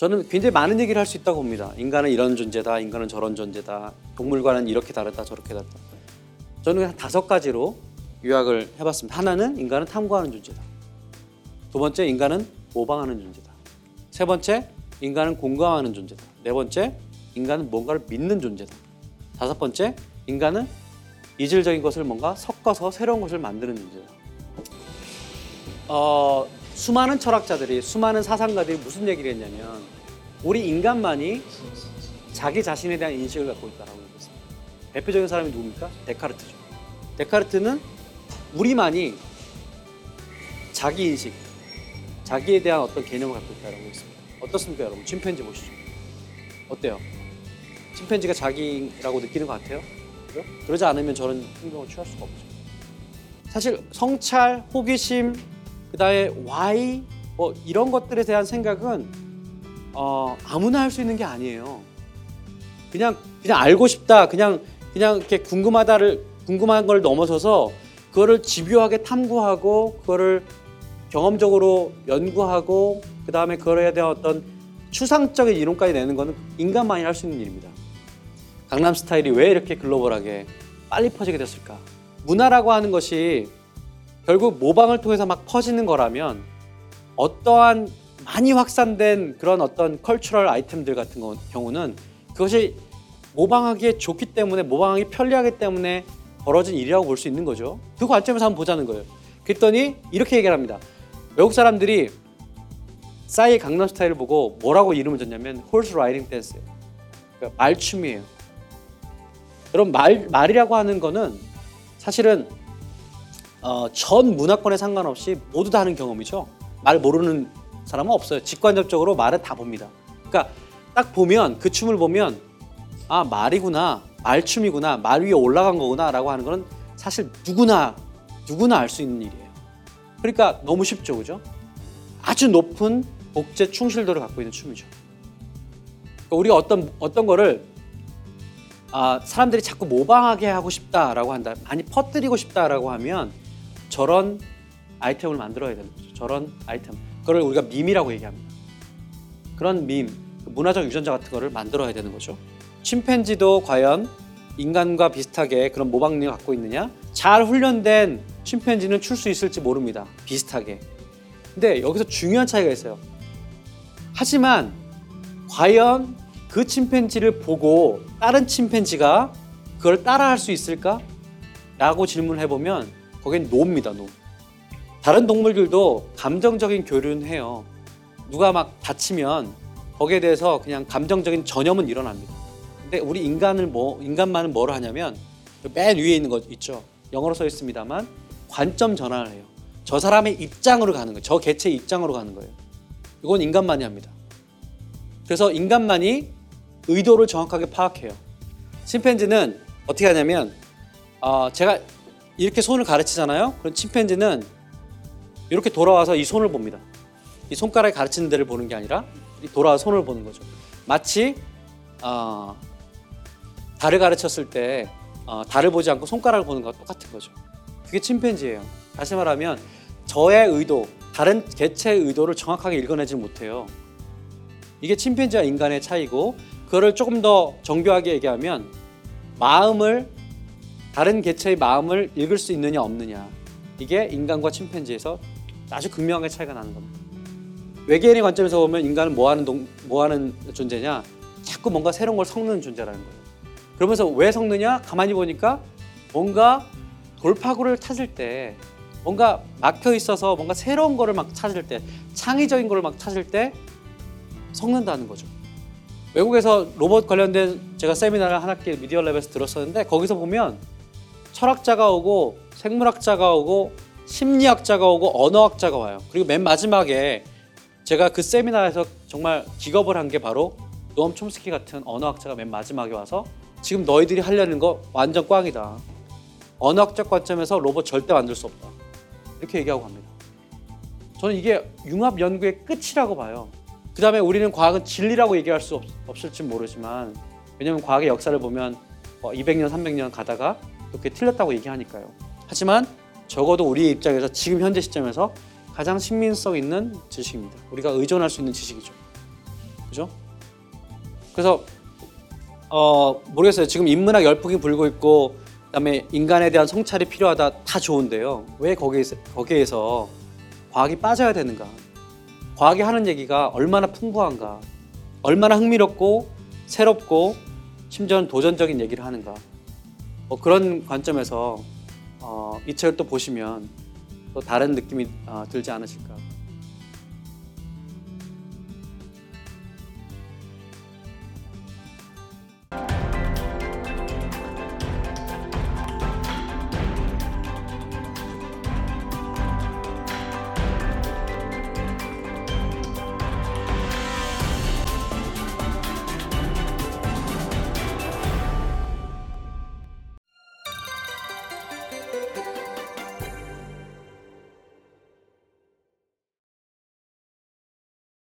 저는 굉장히 많은 얘기를 할 수 있다고 봅니다. 인간은 이런 존재다, 인간은 저런 존재다, 동물과는 이렇게 다르다, 저렇게 다르다. 저는 한 다섯 가지로 요약을 해봤습니다. 하나는 인간은 탐구하는 존재다. 두 번째, 인간은 모방하는 존재다. 세 번째, 인간은 공감하는 존재다. 네 번째, 인간은 뭔가를 믿는 존재다. 다섯 번째, 인간은 이질적인 것을 뭔가 섞어서 새로운 것을 만드는 존재다. 어, 수많은 철학자들이 수많은 사상가들이 무슨 얘기를 했냐면 우리 인간만이 자기 자신에 대한 인식을 갖고 있다라고 얘기했습니다. 대표적인 사람이 누굽니까? 데카르트죠. 데카르트는 우리만이 자기 인식, 자기에 대한 어떤 개념을 갖고 있다라고 했습니다. 어떻습니까, 여러분? 침팬지 보시죠. 어때요? 침팬지가 자기라고 느끼는 것 같아요? 그죠? 그러지 않으면 저는 행동을 취할 수가 없죠. 사실 성찰, 호기심, 그다음에 why 뭐 이런 것들에 대한 생각은 어, 아무나 할 수 있는 게 아니에요. 그냥 그냥 알고 싶다, 그냥 그냥 이렇게 궁금하다를 궁금한 걸 넘어서서 그거를 집요하게 탐구하고 그거를 경험적으로 연구하고 그 다음에 그거에 대한 어떤 추상적인 이론까지 내는 거는 인간만이 할 수 있는 일입니다. 강남 스타일이 왜 이렇게 글로벌하게 빨리 퍼지게 됐을까? 문화라고 하는 것이 결국 모방을 통해서 막 퍼지는 거라면 어떠한 많이 확산된 그런 어떤 cultural 아이템들 같은 거- 경우는 그것이 모방하기에 좋기 때문에 모방하기 편리하기 때문에 벌어진 일이라고 볼 수 있는 거죠. 그 관점에서 한번 보자는 거예요. 그랬더니 이렇게 얘기를 합니다. 외국 사람들이 싸이의 강남 스타일을 보고 뭐라고 이름을 줬냐면 horse riding dance예요. 그러니까 말춤이에요. 여러분 말 말이라고 하는 거는 사실은 어, 전 문화권에 상관없이 모두 다 하는 경험이죠. 말 모르는 사람은 없어요. 직관적으로 말은 다 봅니다. 그러니까 딱 보면 그 춤을 보면 아 말이구나, 말춤이구나, 말 위에 올라간 거구나라고 하는 거는 사실 누구나 누구나 알 수 있는 일이에요. 그러니까 너무 쉽죠, 그죠? 아주 높은 복제 충실도를 갖고 있는 춤이죠. 그러니까 우리가 어떤 어떤 거를 아, 사람들이 자꾸 모방하게 하고 싶다라고 한다, 많이 퍼뜨리고 싶다라고 하면 저런 아이템을 만들어야 되는 거죠. 저런 아이템. 그걸 우리가 밈이라고 얘기합니다. 그런 밈, 그 문화적 유전자 같은 거를 만들어야 되는 거죠. 침팬지도 과연 인간과 비슷하게 그런 모방 능력을 갖고 있느냐? 잘 훈련된 침팬지는 출 수 있을지 모릅니다. 비슷하게. 근데 여기서 중요한 차이가 있어요. 하지만 과연 그 침팬지를 보고 다른 침팬지가 그걸 따라할 수 있을까? 라고 질문을 해보면 거긴 노입니다, 노. 다른 동물들도 감정적인 교류는 해요. 누가 막 다치면 거기에 대해서 그냥 감정적인 전염은 일어납니다. 근데 우리 인간을 뭐 인간만은 뭐를 하냐면 맨 위에 있는 거 있죠. 영어로 써 있습니다만 관점 전환을 해요. 저 사람의 입장으로 가는 거예요. 저 개체의 입장으로 가는 거예요. 이건 인간만이 합니다. 그래서 인간만이 의도를 정확하게 파악해요. 침팬지는 어떻게 하냐면 어, 제가 이렇게 손을 가르치잖아요. 그럼 침팬지는 이렇게 돌아와서 이 손을 봅니다. 이 손가락이 가르치는 데를 보는 게 아니라 이 돌아와서 손을 보는 거죠. 마치 어, 달을 가르쳤을 때 어, 달을 보지 않고 손가락을 보는 것과 똑같은 거죠. 그게 침팬지예요. 다시 말하면 저의 의도, 다른 개체의 의도를 정확하게 읽어내지 못해요. 이게 침팬지와 인간의 차이고 그거를 조금 더 정교하게 얘기하면 마음을 다른 개체의 마음을 읽을 수 있느냐 없느냐 이게 인간과 침팬지에서 아주 극명하게 차이가 나는 겁니다. 외계인의 관점에서 보면 인간은 뭐 하는 동, 뭐 하는 존재냐 자꾸 뭔가 새로운 걸 섞는 존재라는 거예요. 그러면서 왜 섞느냐 가만히 보니까 뭔가 돌파구를 찾을 때 뭔가 막혀 있어서 뭔가 새로운 거를 막 찾을 때 창의적인 거를 막 찾을 때 섞는다는 거죠. 외국에서 로봇 관련된 제가 세미나를 한 학기 미디어 랩에서 들었었는데 거기서 보면 철학자가 오고 생물학자가 오고 심리학자가 오고 언어학자가 와요. 그리고 맨 마지막에 제가 그 세미나에서 정말 기겁을 한 게 바로 노엄 촘스키 같은 언어학자가 맨 마지막에 와서 지금 너희들이 하려는 거 완전 꽝이다. 언어학적 관점에서 로봇 절대 만들 수 없다. 이렇게 얘기하고 갑니다. 저는 이게 융합 연구의 끝이라고 봐요. 그 다음에 우리는 과학은 진리라고 얘기할 수 없, 없을지 모르지만 왜냐하면 과학의 역사를 보면 뭐 200년, 300년 가다가 그렇게 틀렸다고 얘기하니까요. 하지만 적어도 우리의 입장에서 지금 현재 시점에서 가장 신빙성 있는 지식입니다. 우리가 의존할 수 있는 지식이죠. 그죠? 그래서 어 모르겠어요. 지금 인문학 열풍이 불고 있고 그다음에 인간에 대한 성찰이 필요하다 다 좋은데요. 왜 거기에서 거기에서 과학이 빠져야 되는가? 과학이 하는 얘기가 얼마나 풍부한가? 얼마나 흥미롭고 새롭고 심지어는 도전적인 얘기를 하는가? 뭐 그런 관점에서 어, 이 책을 또 보시면 또 다른 느낌이 어, 들지 않으실까